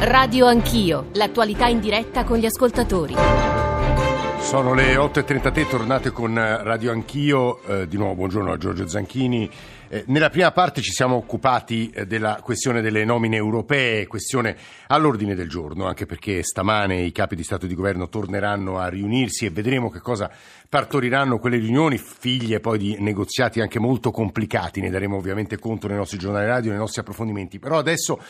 Radio Anch'io, l'attualità in diretta con gli ascoltatori. Sono le 8.33, tornate con Radio Anch'io, eh, di nuovo buongiorno a Giorgio Zanchini. Eh, nella prima parte ci siamo occupati eh, della questione delle nomine europee, questione all'ordine del giorno, anche perché stamane i capi di Stato e di Governo torneranno a riunirsi e vedremo che cosa partoriranno quelle riunioni, figlie poi di negoziati anche molto complicati, ne daremo ovviamente conto nei nostri giornali radio, nei nostri approfondimenti. Però adesso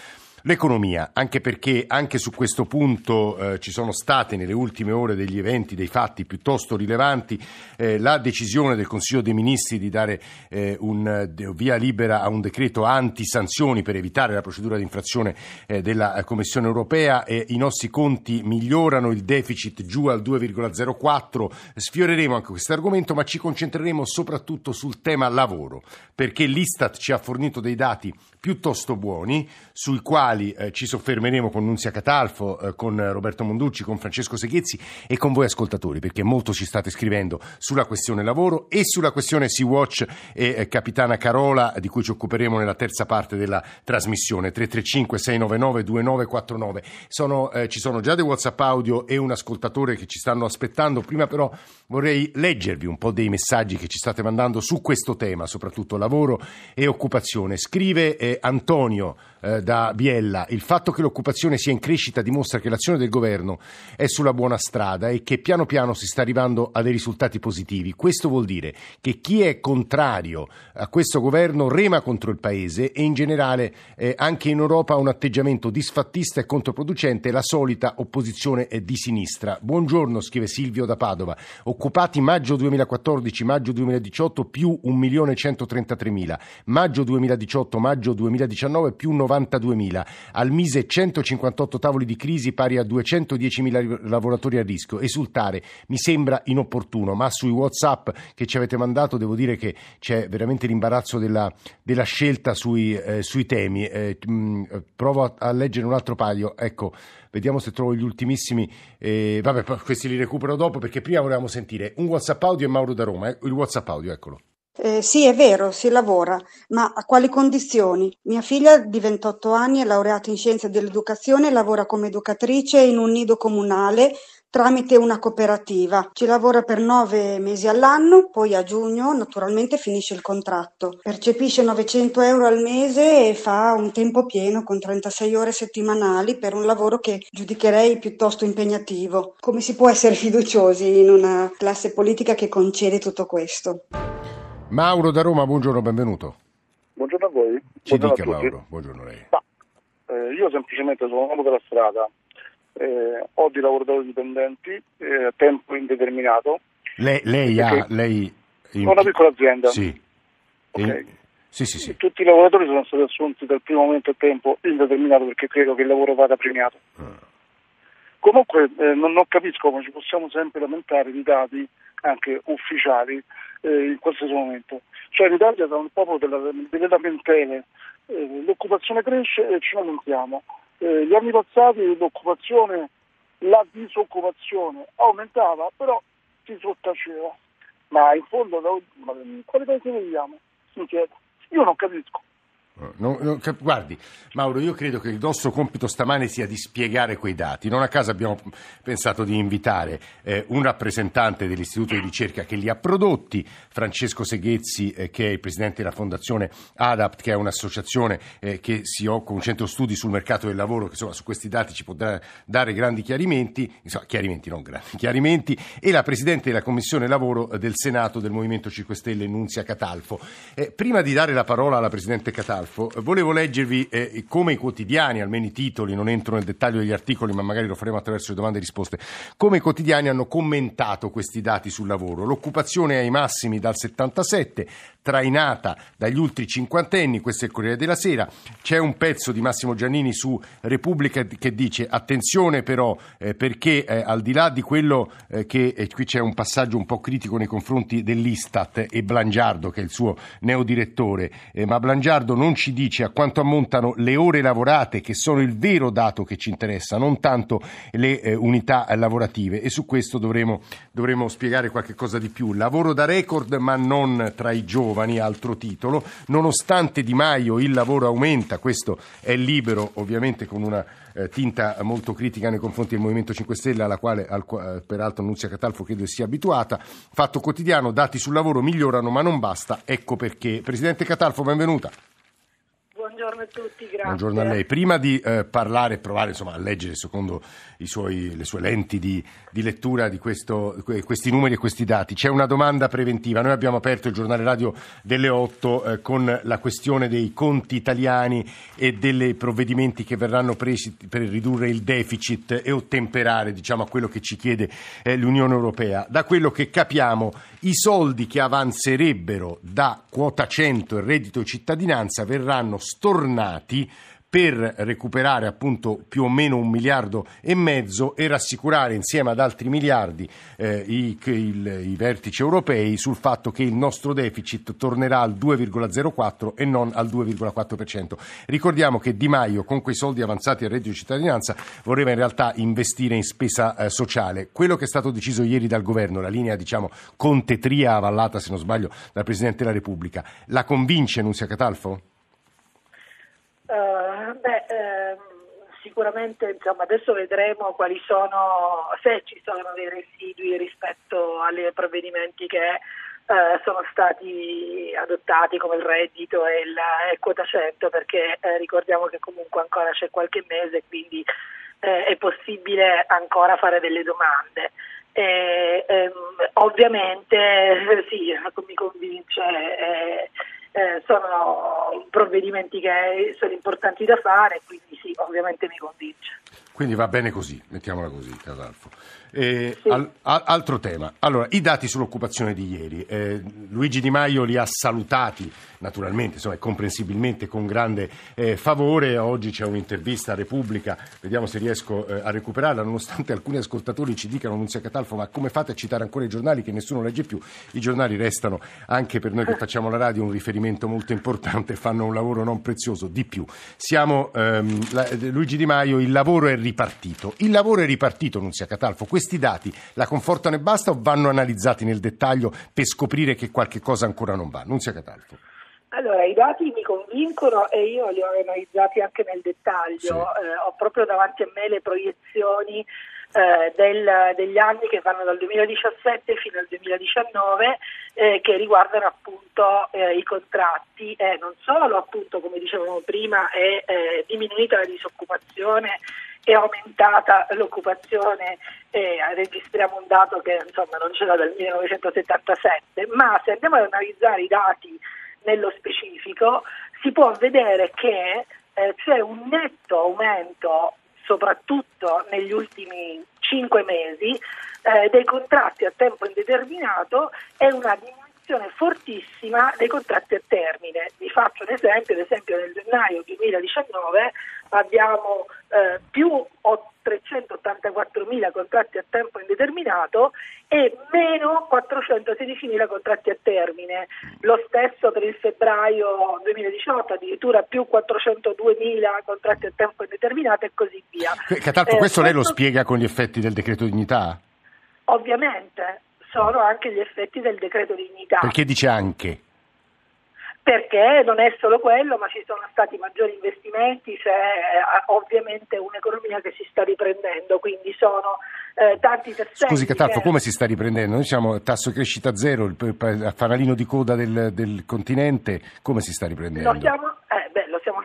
L'economia, anche perché anche su questo punto eh, ci sono state nelle ultime ore degli eventi, dei fatti piuttosto rilevanti, eh, la decisione del Consiglio dei Ministri di dare eh, un, via libera a un decreto anti-sanzioni per evitare la procedura di infrazione eh, della Commissione europea, i nostri conti migliorano, il deficit giù al 2,04, sfioreremo anche questo argomento ma ci concentreremo soprattutto sul tema lavoro, perché l'Istat ci ha fornito dei dati piuttosto buoni sui quali quali eh, ci soffermeremo con Nunzia Catalfo, eh, con Roberto Monducci, con Francesco Seghezzi e con voi ascoltatori, perché molto ci state scrivendo sulla questione lavoro e sulla questione Sea-Watch e eh, Capitana Carola, di cui ci occuperemo nella terza parte della trasmissione. 335-699-2949. Sono, eh, ci sono già dei WhatsApp audio e un ascoltatore che ci stanno aspettando. Prima però vorrei leggervi un po' dei messaggi che ci state mandando su questo tema, soprattutto lavoro e occupazione. Scrive eh, Antonio eh, da Biella, il fatto che l'occupazione sia in crescita dimostra che l'azione del governo è sulla buona strada e che piano piano si sta arrivando a dei risultati positivi. Questo vuol dire che chi è contrario a questo governo rema contro il Paese e in generale eh, anche in Europa ha un atteggiamento disfattista e controproducente, la solita opposizione è di sinistra. Buongiorno, scrive Silvio da Padova. Occupati maggio 2014, maggio 2018 più 1.133.000, maggio 2018, maggio 2019 più 90 92.000, al Mise 158 tavoli di crisi pari a 210.000 lavoratori a rischio. Esultare mi sembra inopportuno, ma sui WhatsApp che ci avete mandato devo dire che c'è veramente l'imbarazzo della, della scelta sui, eh, sui temi. Eh, mh, provo a, a leggere un altro paio. Ecco, vediamo se trovo gli ultimissimi. Eh, vabbè, questi li recupero dopo perché prima volevamo sentire un WhatsApp audio e Mauro da Roma. Eh, il WhatsApp audio, eccolo. Eh, sì, è vero, si lavora, ma a quali condizioni? Mia figlia di 28 anni è laureata in scienze dell'educazione e lavora come educatrice in un nido comunale tramite una cooperativa. Ci lavora per nove mesi all'anno, poi a giugno naturalmente finisce il contratto. Percepisce 900 euro al mese e fa un tempo pieno con 36 ore settimanali per un lavoro che giudicherei piuttosto impegnativo. Come si può essere fiduciosi in una classe politica che concede tutto questo? Mauro da Roma, buongiorno, benvenuto. Buongiorno a voi. Ci buongiorno dica Mauro, buongiorno a lei. Ma, eh, io semplicemente sono un uomo della strada, eh, ho di lavoratori dipendenti eh, a tempo indeterminato. Lei, lei ha... Lei... Ho una piccola azienda. Sì. Okay. Sì, sì, sì. Tutti i lavoratori sono stati assunti dal primo momento a tempo indeterminato perché credo che il lavoro vada premiato. Ah. Comunque eh, non, non, capisco come ci possiamo sempre lamentare di dati anche ufficiali eh, in qualsiasi momento. Cioè l'Italia da un popolo della, delle lamentele, eh, l'occupazione cresce e ci lamentiamo. Eh, gli anni passati l'occupazione, la disoccupazione aumentava, però si sottaceva. Ma in fondo da, ma in quale paese viviamo? Si chiede. Io non capisco. Non, non, guardi, Mauro, io credo che il nostro compito stamane sia di spiegare quei dati. Non a caso abbiamo pensato di invitare eh, un rappresentante dell'Istituto di ricerca che li ha prodotti, Francesco Seghezzi, eh, che è il presidente della Fondazione ADAPT, che è un'associazione eh, che si occupa, un centro studi sul mercato del lavoro, che insomma, su questi dati ci può dare, dare grandi chiarimenti, insomma, chiarimenti non grandi, chiarimenti, e la presidente della Commissione Lavoro del Senato del Movimento 5 Stelle, Nunzia Catalfo. Eh, prima di dare la parola alla presidente Catalfo, Adolfo, volevo leggervi eh, come i quotidiani, almeno i titoli, non entro nel dettaglio degli articoli, ma magari lo faremo attraverso le domande e risposte, come i quotidiani hanno commentato questi dati sul lavoro. L'occupazione è ai massimi dal 77, trainata dagli ultimi cinquantenni, questo è il Corriere della Sera. C'è un pezzo di Massimo Giannini su Repubblica che dice attenzione però eh, perché eh, al di là di quello eh, che eh, qui c'è un passaggio un po' critico nei confronti dell'Istat e Blangiardo che è il suo neodirettore, eh, ma Blangiardo non ci dice a quanto ammontano le ore lavorate che sono il vero dato che ci interessa, non tanto le eh, unità lavorative e su questo dovremo, dovremo spiegare qualche cosa di più. Lavoro da record ma non tra i giovani giovani, altro titolo. Nonostante Di Maio il lavoro aumenta, questo è libero ovviamente con una eh, tinta molto critica nei confronti del Movimento 5 Stelle, alla quale al, eh, peraltro Nunzia Catalfo credo sia abituata. Fatto quotidiano, dati sul lavoro migliorano, ma non basta. Ecco perché. Presidente Catalfo, benvenuta. Buongiorno a tutti, grazie. Buongiorno a lei. Prima di eh, parlare e provare insomma, a leggere secondo suoi, le sue lenti di, di lettura di questo, questi numeri e questi dati, c'è una domanda preventiva. Noi abbiamo aperto il giornale radio delle 8 eh, con la questione dei conti italiani e dei provvedimenti che verranno presi per ridurre il deficit e ottemperare diciamo, a quello che ci chiede eh, l'Unione Europea. Da quello che capiamo, i soldi che avanzerebbero da quota 100 e reddito cittadinanza verranno stornati per recuperare appunto più o meno un miliardo e mezzo e rassicurare insieme ad altri miliardi eh, i, il, i, vertici europei sul fatto che il nostro deficit tornerà al 2,04 e non al 2,4%. Ricordiamo che Di Maio con quei soldi avanzati al reddito di cittadinanza voleva in realtà investire in spesa eh, sociale. Quello che è stato deciso ieri dal governo, la linea diciamo Conte-Tria avallata se non sbaglio dal Presidente della Repubblica, la convince Nunzia Catalfo? Uh, beh, ehm, sicuramente insomma, adesso vedremo quali sono, se ci sono dei residui rispetto ai provvedimenti che eh, sono stati adottati come il reddito e il, il quota 100 perché eh, ricordiamo che comunque ancora c'è qualche mese quindi eh, è possibile ancora fare delle domande. E, ehm, ovviamente sì, mi convince eh, sono provvedimenti che sono importanti da fare, quindi sì, ovviamente mi convince. Quindi va bene così, mettiamola così, Casalfo. Eh, sì. al, altro tema. Allora, i dati sull'occupazione di ieri. Eh, Luigi Di Maio li ha salutati, naturalmente, insomma, comprensibilmente con grande eh, favore. Oggi c'è un'intervista a Repubblica, vediamo se riesco eh, a recuperarla, nonostante alcuni ascoltatori ci dicano, Nunzia Catalfo, ma come fate a citare ancora i giornali che nessuno legge più? I giornali restano, anche per noi che facciamo la radio, un riferimento molto importante, fanno un lavoro non prezioso, di più. Siamo, ehm, la, Luigi Di Maio, il lavoro è ripartito. Il lavoro è ripartito, Nunzia Catalfo questi dati la confortano e basta o vanno analizzati nel dettaglio per scoprire che qualche cosa ancora non va? Nunzia Catalfo. Allora, i dati mi convincono e io li ho analizzati anche nel dettaglio. Sì. Eh, ho proprio davanti a me le proiezioni eh, del, degli anni che vanno dal 2017 fino al 2019 eh, che riguardano appunto eh, i contratti e non solo appunto come dicevamo prima è eh, diminuita la disoccupazione è aumentata l'occupazione, eh, registriamo un dato che insomma, non c'era dal 1977, ma se andiamo ad analizzare i dati nello specifico si può vedere che eh, c'è un netto aumento, soprattutto negli ultimi cinque mesi, eh, dei contratti a tempo indeterminato e una diminuzione fortissima dei contratti a termine. Vi faccio un esempio, ad esempio nel gennaio 2019 abbiamo eh, più 384.000 contratti a tempo indeterminato e meno 416.000 contratti a termine. Lo stesso per il febbraio 2018, addirittura più 402.000 contratti a tempo indeterminato e così via. Catalfo, eh, questo lei lo spiega con gli effetti del decreto dignità? Ovviamente, sono anche gli effetti del decreto dignità. Perché dice anche? Perché non è solo quello, ma ci sono stati maggiori investimenti, c'è eh, ovviamente un'economia che si sta riprendendo, quindi sono eh, tanti tasselli. Scusi Catalfo, che... come si sta riprendendo? Noi siamo tasso crescita zero, il, fanalino di coda del, del, continente, come si sta riprendendo? Lo siamo, eh,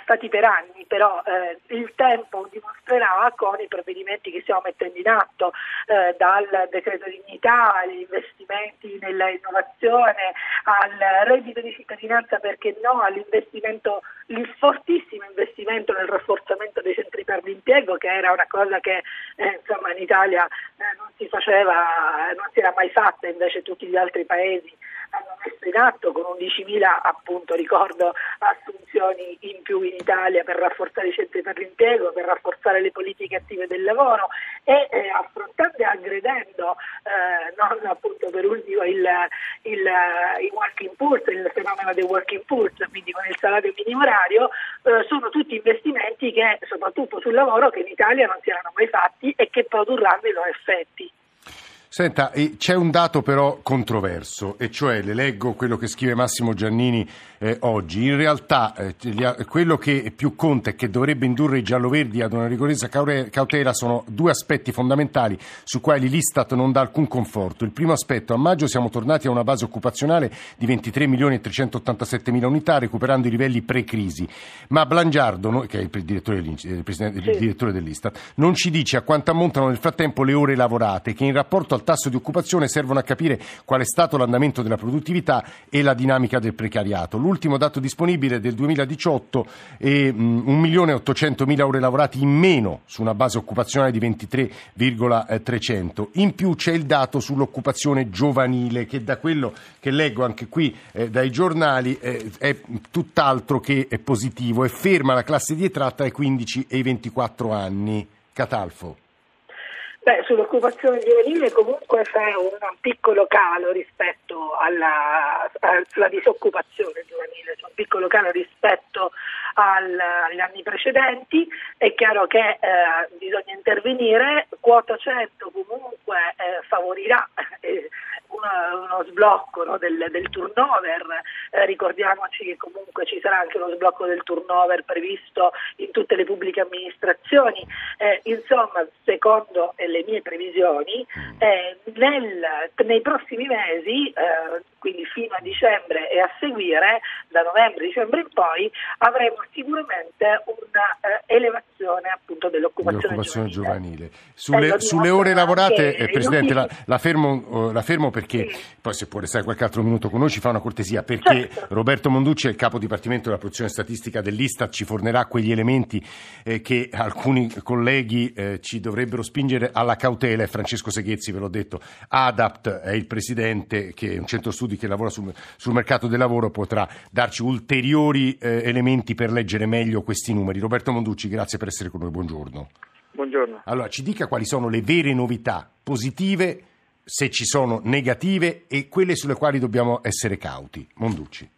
stati per anni, però eh, il tempo dimostrerà con i provvedimenti che stiamo mettendo in atto, eh, dal decreto dignità agli investimenti nella innovazione, al reddito di cittadinanza, perché no, all'investimento, fortissimo investimento nel rafforzamento dei centri per l'impiego, che era una cosa che eh, insomma, in Italia eh, non si faceva, non si era mai fatta, invece tutti gli altri paesi hanno messo in atto con 11.000 appunto ricordo assunzioni in più in Italia per rafforzare i centri per l'impiego, per rafforzare le politiche attive del lavoro e eh, affrontando e aggredendo eh, non appunto per ultimo il, il, il, working poor, il fenomeno del working poor, quindi con il salario minimo orario, eh, sono tutti investimenti che soprattutto sul lavoro che in Italia non si erano mai fatti e che produrranno i loro effetti. Senta, c'è un dato però controverso, e cioè le leggo quello che scrive Massimo Giannini eh, oggi. In realtà eh, quello che più conta e che dovrebbe indurre i gialloverdi ad una rigorosa cautela sono due aspetti fondamentali su quali l'Istat non dà alcun conforto. Il primo aspetto, a maggio siamo tornati a una base occupazionale di 23 milioni e 387 mila unità, recuperando i livelli pre-crisi. Ma Blangiardo, che è il direttore, il direttore dell'Istat, non ci dice a quanto ammontano nel frattempo le ore lavorate, che in rapporto al tasso di occupazione servono a capire qual è stato l'andamento della produttività e la dinamica del precariato. L'ultimo dato disponibile del 2018 è 1.800.000 ore lavorate in meno su una base occupazionale di 23,300. In più c'è il dato sull'occupazione giovanile che da quello che leggo anche qui eh, dai giornali eh, è tutt'altro che è positivo e ferma la classe di età tra i 15 e i 24 anni. Catalfo. Beh, sull'occupazione giovanile comunque c'è un piccolo calo rispetto alla, alla disoccupazione giovanile, c'è un piccolo calo rispetto al, agli anni precedenti. È chiaro che eh, bisogna intervenire, quota 100 comunque eh, favorirà eh, uno, uno sblocco no, del, del, turnover, eh, ricordiamoci che comunque ci sarà anche uno sblocco del turnover previsto in tutte le pubbliche amministrazioni, eh, insomma secondo le mie previsioni eh, nel, nei prossimi mesi, eh, quindi fino a dicembre e a seguire, da novembre, dicembre in poi, avremo sicuramente un'elevazione eh, appunto dell'occupazione, giovanile. giovanile. Sulle, sulle ore lavorate, eh, Presidente, la, la, fermo, la fermo perché perché sì. poi se può restare qualche altro minuto con noi ci fa una cortesia, perché certo. Roberto Monducci è il capo dipartimento della produzione statistica dell'Istat, ci fornerà quegli elementi eh, che alcuni colleghi eh, ci dovrebbero spingere alla cautela e Francesco Seghezzi, ve l'ho detto, ADAPT è il presidente che è un centro studi che lavora sul, sul mercato del lavoro, potrà darci ulteriori eh, elementi per leggere meglio questi numeri. Roberto Monducci, grazie per essere con noi, buongiorno. Buongiorno. Allora, ci dica quali sono le vere novità positive se ci sono negative e quelle sulle quali dobbiamo essere cauti. Monducci.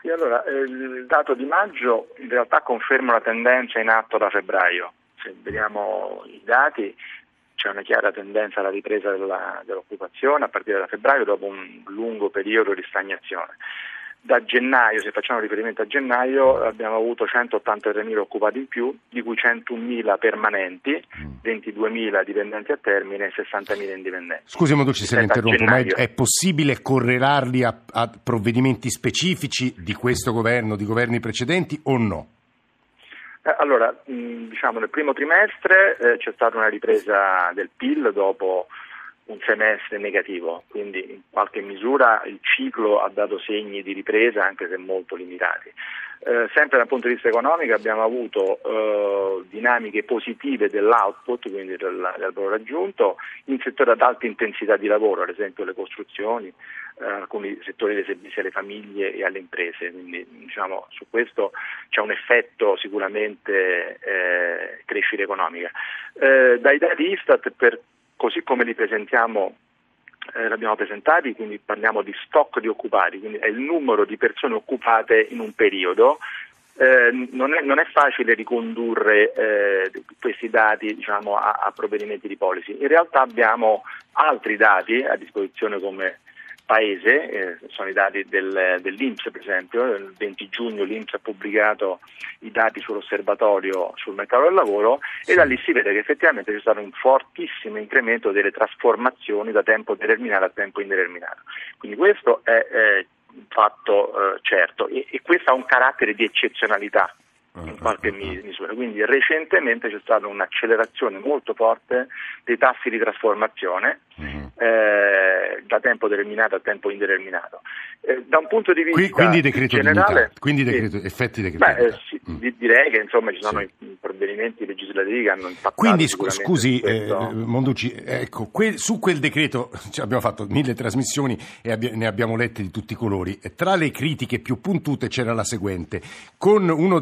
Sì, allora, eh, il dato di maggio in realtà conferma la tendenza in atto da febbraio. Se vediamo i dati c'è una chiara tendenza alla ripresa della, dell'occupazione a partire da febbraio dopo un lungo periodo di stagnazione da gennaio, se facciamo riferimento a gennaio, abbiamo avuto 183.000 occupati in più, di cui 101.000 permanenti, 22.000 mm. dipendenti a termine e 60.000 indipendenti. Scusi Moducci se le interrompo, ma è, è, possibile correlarli a, a, provvedimenti specifici di questo governo, di governi precedenti o no? Eh, allora, mh, diciamo nel primo trimestre eh, c'è stata una ripresa del PIL dopo un semestre negativo, quindi in qualche misura il ciclo ha dato segni di ripresa anche se molto limitati. Eh, sempre dal punto di vista economico abbiamo avuto eh, dinamiche positive dell'output, quindi del, del, valore aggiunto, in settori ad alta intensità di lavoro, ad esempio le costruzioni, eh, alcuni settori dei servizi alle famiglie e alle imprese, quindi diciamo, su questo c'è un effetto sicuramente eh, crescita economica. Eh, dai dati Istat per così come li presentiamo eh, li abbiamo presentati, quindi parliamo di stock di occupati, quindi è il numero di persone occupate in un periodo. Eh, non, è, non, è, facile ricondurre eh, questi dati diciamo, a, a, provvedimenti di policy. In realtà abbiamo altri dati a disposizione come paese, eh, sono i dati del, dell'Inps per esempio, il 20 giugno l'Inps ha pubblicato i dati sull'osservatorio sul mercato del lavoro e da lì si vede che effettivamente c'è stato un fortissimo incremento delle trasformazioni da tempo determinato a tempo indeterminato. Quindi questo è, un fatto eh, certo. E, e questo ha un carattere di eccezionalità in qualche misura. Quindi recentemente c'è stata un'accelerazione molto forte dei tassi di trasformazione uh-huh. eh, da tempo determinato a tempo indeterminato. Eh, da un punto di vista quindi decreto generale, quindi decreto, sì, effetti decreto beh, eh, sì, mm. direi che insomma ci sono sì. provvedimenti legislativi che hanno impattato. Quindi scusi eh, Monducci, ecco, que- su quel decreto cioè, abbiamo fatto mille trasmissioni e abbi- ne abbiamo lette di tutti i colori. Tra le critiche più puntute c'era la seguente: con uno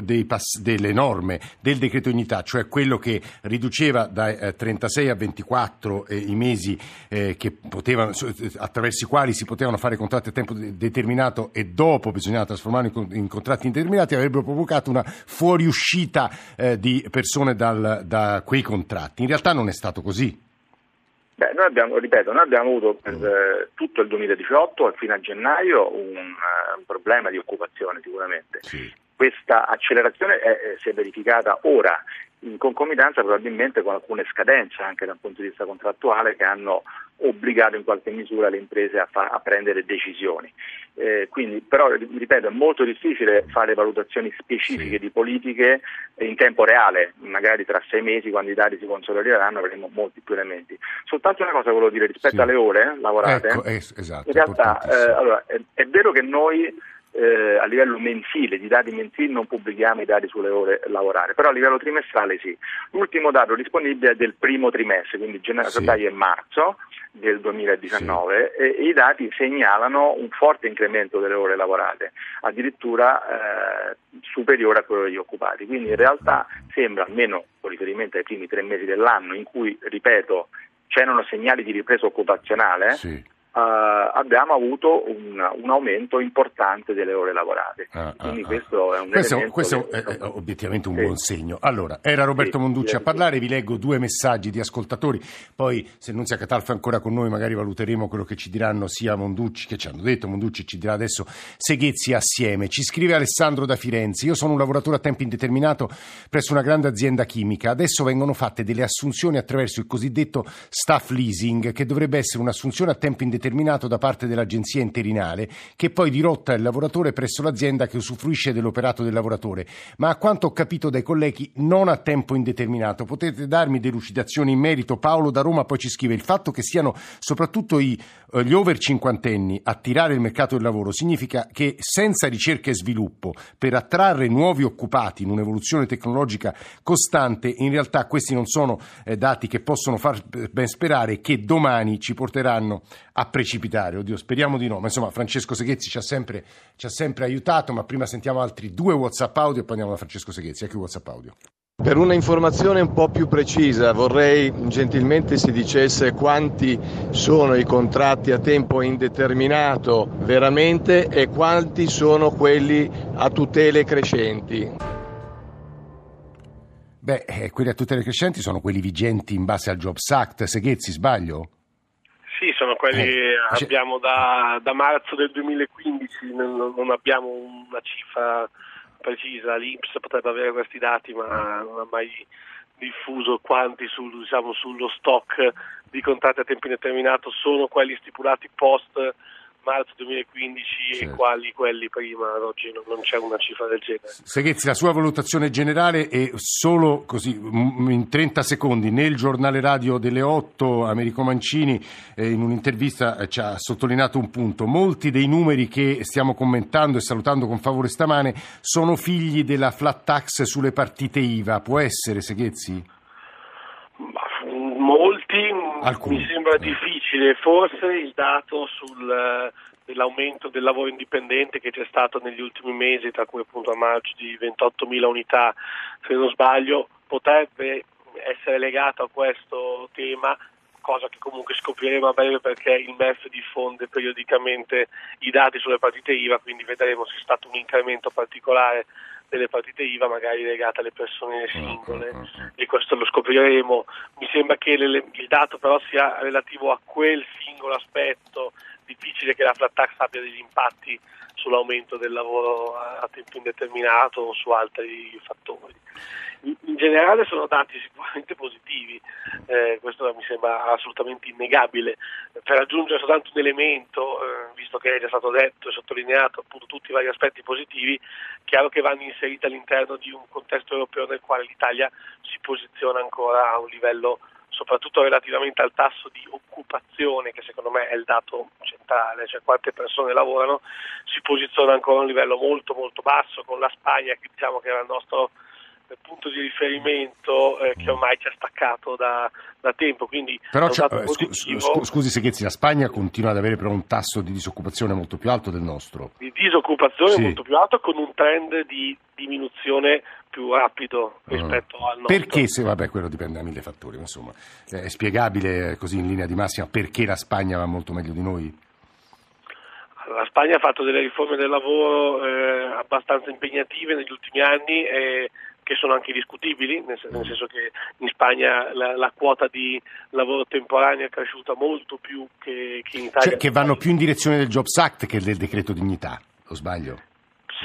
dei pass- delle norme del decreto unità, cioè quello che riduceva da eh, 36 a 24 eh, i mesi eh, potevano, attraverso i quali si potevano fare contratti a tempo determinato e dopo bisognava trasformarli in, in contratti indeterminati, avrebbero provocato una fuoriuscita eh, di persone dal, da quei contratti. In realtà non è stato così. Beh, noi abbiamo, ripeto, noi abbiamo avuto per eh, tutto il 2018 e fino a gennaio un, uh, un problema di occupazione sicuramente. Sì. Questa accelerazione è, è, si è verificata ora in concomitanza probabilmente con alcune scadenze anche dal punto di vista contrattuale che hanno obbligato in qualche misura le imprese a, fa- a prendere decisioni. Eh, quindi, però, ripeto, è molto difficile fare valutazioni specifiche sì. di politiche in tempo reale, magari tra sei mesi quando i dati si consolideranno avremo molti più elementi. Soltanto una cosa volevo dire rispetto sì. alle ore lavorate, ecco, es- esatto, in realtà eh, allora, è, è vero che noi eh, a livello mensile, di dati mensili non pubblichiamo i dati sulle ore lavorate, però a livello trimestrale sì. L'ultimo dato disponibile è del primo trimestre, quindi gennaio, sì. febbraio e marzo del 2019 sì. e, i dati segnalano un forte incremento delle ore lavorate, addirittura eh, superiore a quello degli occupati. Quindi in realtà sembra, almeno con riferimento ai primi tre mesi dell'anno, in cui, ripeto, c'erano segnali di ripresa occupazionale, sì Uh, abbiamo avuto un, un, aumento importante delle ore lavorate. Ah, Quindi ah, questo è un questo, questo è, è, obiettivamente un sì. buon segno. Allora, era Roberto sì, Monducci a parlare, vi leggo due messaggi di ascoltatori, poi se Nunzia Catalfo è ancora con noi magari valuteremo quello che ci diranno sia Monducci, che ci hanno detto, Monducci ci dirà adesso Seghezzi assieme. Ci scrive Alessandro da Firenze, io sono un lavoratore a tempo indeterminato presso una grande azienda chimica, adesso vengono fatte delle assunzioni attraverso il cosiddetto staff leasing, che dovrebbe essere un'assunzione a tempo indeterminato determinato da parte dell'agenzia interinale che poi dirotta il lavoratore presso l'azienda che usufruisce dell'operato del lavoratore, ma a quanto ho capito dai colleghi non a tempo indeterminato. Potete darmi delucidazioni in merito? Paolo da Roma poi ci scrive il fatto che siano soprattutto i, eh, gli over cinquantenni a tirare il mercato del lavoro significa che senza ricerca e sviluppo per attrarre nuovi occupati in un'evoluzione tecnologica costante, in realtà questi non sono eh, dati che possono far ben sperare che domani ci porteranno a precipitare. Oddio, speriamo di no. Ma insomma, Francesco Seghezzi ci ha sempre, ci ha sempre aiutato. Ma prima sentiamo altri due WhatsApp audio e poi andiamo da Francesco Seghezzi. Ecco i WhatsApp audio. Per una informazione un po' più precisa vorrei gentilmente si dicesse quanti sono i contratti a tempo indeterminato veramente e quanti sono quelli a tutele crescenti. Beh, eh, quelli a tutele crescenti sono quelli vigenti in base al Jobs Act. Seghezzi, sbaglio? Sono quelli che eh, abbiamo da, da, marzo del 2015, non, non, abbiamo una cifra precisa, l'Inps potrebbe avere questi dati ma non ha mai diffuso quanti sul, diciamo, sullo stock di contratti a tempo indeterminato sono quelli stipulati post marzo 2015 sì. e quali quelli prima, ad oggi non, non, c'è una cifra del genere. Seghezzi, la sua valutazione generale è solo così in 30 secondi, nel giornale radio delle 8 Americo Mancini eh, in un'intervista eh, ci ha sottolineato un punto, molti dei numeri che stiamo commentando e salutando con favore stamane sono figli della flat tax sulle partite IVA, può essere Seghezzi? Alcuni. mi sembra difficile, forse il dato sul, dell'aumento del lavoro indipendente che c'è stato negli ultimi mesi, tra cui appunto a maggio di 28.000 unità, se non sbaglio, potrebbe essere legato a questo tema, cosa che comunque scopriremo a breve perché il MEF diffonde periodicamente i dati sulle partite IVA, quindi vedremo se è stato un incremento particolare delle partite IVA magari legate alle persone singole e questo lo scopriremo. Mi sembra che il dato però sia relativo a quel singolo aspetto, difficile che la flat tax abbia degli impatti sull'aumento del lavoro a tempo indeterminato o su altri fattori. In generale sono dati sicuramente positivi, eh, questo mi sembra assolutamente innegabile. Per aggiungere soltanto un elemento, eh, visto che è già stato detto e sottolineato appunto tutti i vari aspetti positivi, chiaro che vanno inseriti all'interno di un contesto europeo nel quale l'Italia si posiziona ancora a un livello soprattutto relativamente al tasso di occupazione, che secondo me è il dato centrale, cioè quante persone lavorano, si posiziona ancora a un livello molto molto basso con la Spagna, che diciamo che era il nostro punto di riferimento eh, che ormai ci ha staccato da, da tempo. Quindi però eh, scu- scusi Seghezzi, la Spagna continua ad avere però un tasso di disoccupazione molto più alto del nostro. Di disoccupazione sì. molto più alto con un trend di diminuzione più rapido ah. rispetto uh, al nostro. Perché se vabbè quello dipende da mille fattori, ma insomma è spiegabile così in linea di massima perché la Spagna va molto meglio di noi? La Spagna ha fatto delle riforme del lavoro eh, abbastanza impegnative negli ultimi anni e che sono anche discutibili, nel, nel senso che in Spagna la, la, quota di lavoro temporaneo è cresciuta molto più che, che in Italia. Cioè che vanno più in direzione del Jobs Act che del decreto dignità, o sbaglio?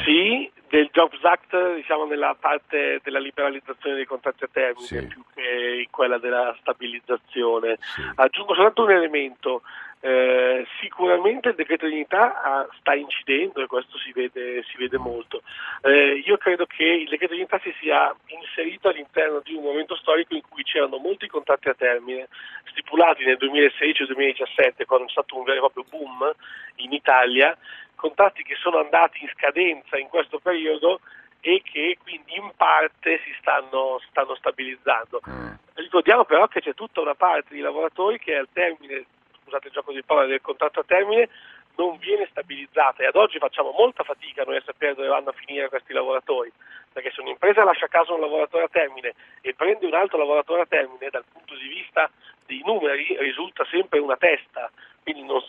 Sì, del Jobs Act diciamo nella parte della liberalizzazione dei contratti a termine sì. più che in quella della stabilizzazione. Sì. Aggiungo soltanto un elemento, eh, sicuramente il decreto di dignità ah, sta incidendo e questo si vede, si vede molto. Eh, io credo che il decreto di dignità si sia inserito all'interno di un momento storico in cui c'erano molti contratti a termine stipulati nel 2016 2017 quando è stato un vero e proprio boom in Italia, contratti che sono andati in scadenza in questo periodo e che quindi in parte si stanno, stanno stabilizzando. Mm. Ricordiamo però che c'è tutta una parte di lavoratori che al termine scusate il gioco di parole, del contratto a termine non viene stabilizzata e ad oggi facciamo molta fatica noi a sapere dove vanno a finire questi lavoratori, perché se un'impresa lascia a casa un lavoratore a termine e prende un altro lavoratore a termine, dal punto di vista dei numeri risulta sempre una testa, quindi non,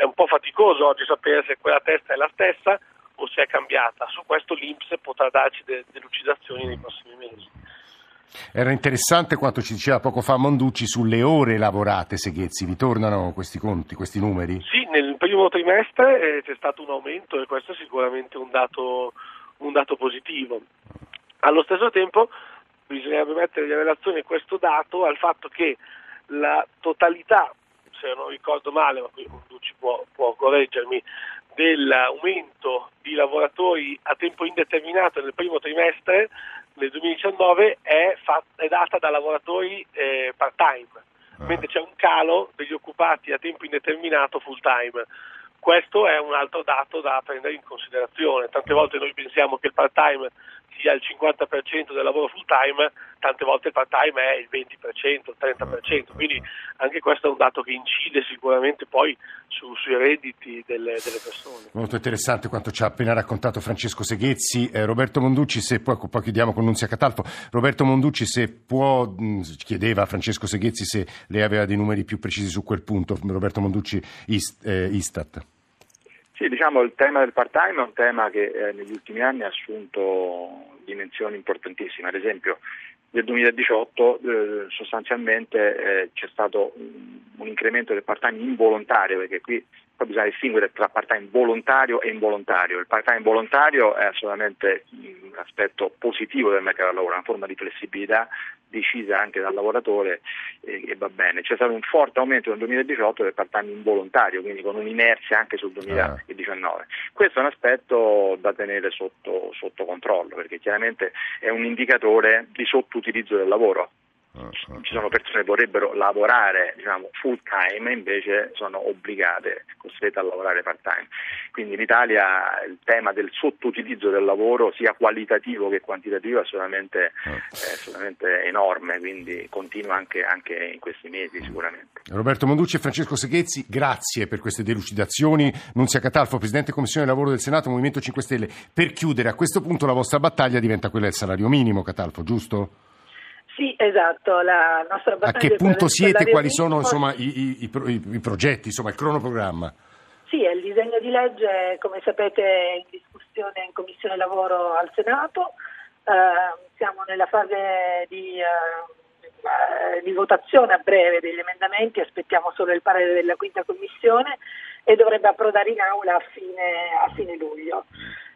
è un po' faticoso oggi sapere se quella testa è la stessa o se è cambiata. Su questo l'Inps potrà darci delle delucidazioni nei prossimi mesi. Era interessante quanto ci diceva poco fa Monducci sulle ore lavorate, Seghezzi. Vi tornano questi conti, questi numeri? Sì, nel primo trimestre eh, c'è stato un aumento e questo è sicuramente un dato, un dato positivo. Allo stesso tempo bisognerebbe mettere in relazione questo dato al fatto che la totalità, se non ricordo male, ma qui Monducci può, può correggermi, dell'aumento di lavoratori a tempo indeterminato nel primo trimestre nel 2019 è, fatta, è data da lavoratori eh, part-time, ah. mentre c'è un calo degli occupati a tempo indeterminato full-time. Questo è un altro dato da prendere in considerazione. Tante volte noi pensiamo che il part-time sia il 50% del lavoro full time, tante volte il part time è il 20%, il 30%, quindi anche questo è un dato che incide sicuramente poi su, sui redditi delle, delle, persone. Molto interessante quanto ci ha appena raccontato Francesco Seghezzi. Eh, Roberto Monducci, se poi, poi, chiudiamo con Nunzia Catalfo, Roberto Monducci se può, mh, chiedeva a Francesco Seghezzi se lei aveva dei numeri più precisi su quel punto, Roberto Monducci, Ist, eh, Istat. Sì, diciamo il tema del part-time è un tema che eh, negli ultimi anni ha assunto dimensioni importantissime. Ad esempio, nel 2018 eh, sostanzialmente eh, c'è stato un, incremento del part-time involontario, perché qui poi bisogna distinguere tra part-time volontario e involontario. Il part-time volontario è assolutamente un aspetto positivo del mercato del lavoro, una forma di flessibilità decisa anche dal lavoratore eh, e va bene. C'è stato un forte aumento nel 2018 del part-time involontario, quindi con un'inerzia anche sul 2019. Questo è un aspetto da tenere sotto, sotto controllo, perché chiaramente è un indicatore di sottoutilizzo del lavoro. Ci sono persone che vorrebbero lavorare diciamo, full time, invece sono obbligate, costrette a lavorare part time. Quindi in Italia il tema del sottoutilizzo del lavoro, sia qualitativo che quantitativo, è assolutamente, è assolutamente enorme, quindi continua anche, anche, in questi mesi sicuramente. Roberto Monducci e Francesco Seghezzi, grazie per queste delucidazioni. Nunzia Catalfo, Presidente Commissione Lavoro del Senato, Movimento 5 Stelle. Per chiudere, a questo punto la vostra battaglia diventa quella del salario minimo, Catalfo, giusto? Sì, esatto, la nostra battaglia... A che punto siete? Quali sono insomma, i, i, i, i, progetti, insomma, il cronoprogramma? Sì, il disegno di legge, come sapete, è in discussione in Commissione Lavoro al Senato. Eh, siamo nella fase di, eh, di, votazione a breve degli emendamenti, aspettiamo solo il parere della quinta Commissione e dovrebbe approdare in aula a fine, a fine luglio.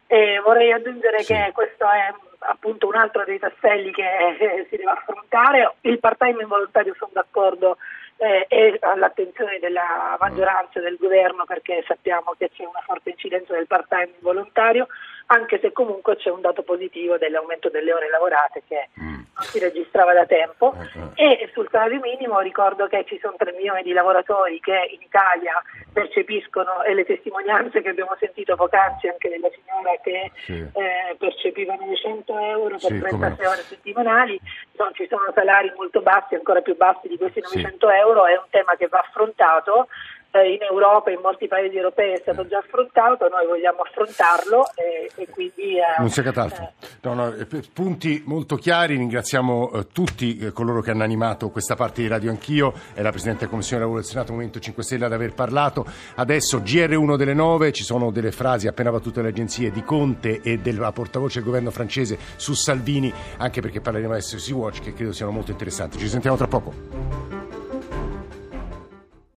E vorrei aggiungere sì. che questo è appunto un altro dei tasselli che eh, si deve affrontare. Il part-time involontario sono d'accordo eh, è all'attenzione della maggioranza del governo perché sappiamo che c'è una forte incidenza del part-time involontario, anche se comunque c'è un dato positivo dell'aumento delle ore lavorate che mm. non si registrava da tempo. Eh, e sul salario minimo ricordo che ci sono 3 milioni di lavoratori che in Italia percepiscono e le testimonianze che abbiamo sentito poc'anzi anche della signora che sì. eh, percepivano 100 euro per sì, 36 ore settimanali, non ci sono salari molto bassi, ancora più bassi di questi 900 sì. euro, è un tema che va affrontato eh, in Europa in molti paesi europei è stato già affrontato, noi vogliamo affrontarlo e, e quindi... Eh, non sia catastrofe. Eh. No, no, eh, punti molto chiari, ringraziamo eh, tutti coloro che hanno animato questa parte di Radio Anch'io e la Presidente della Commissione Lavoro del Senato Movimento 5 Stelle ad aver parlato. Adesso GR1 delle 9, ci sono delle frasi appena battute dalle agenzie di Conte e della portavoce del governo francese su Salvini, anche perché parleremo adesso di Sea Watch che credo siano molto interessanti. Ci sentiamo tra poco.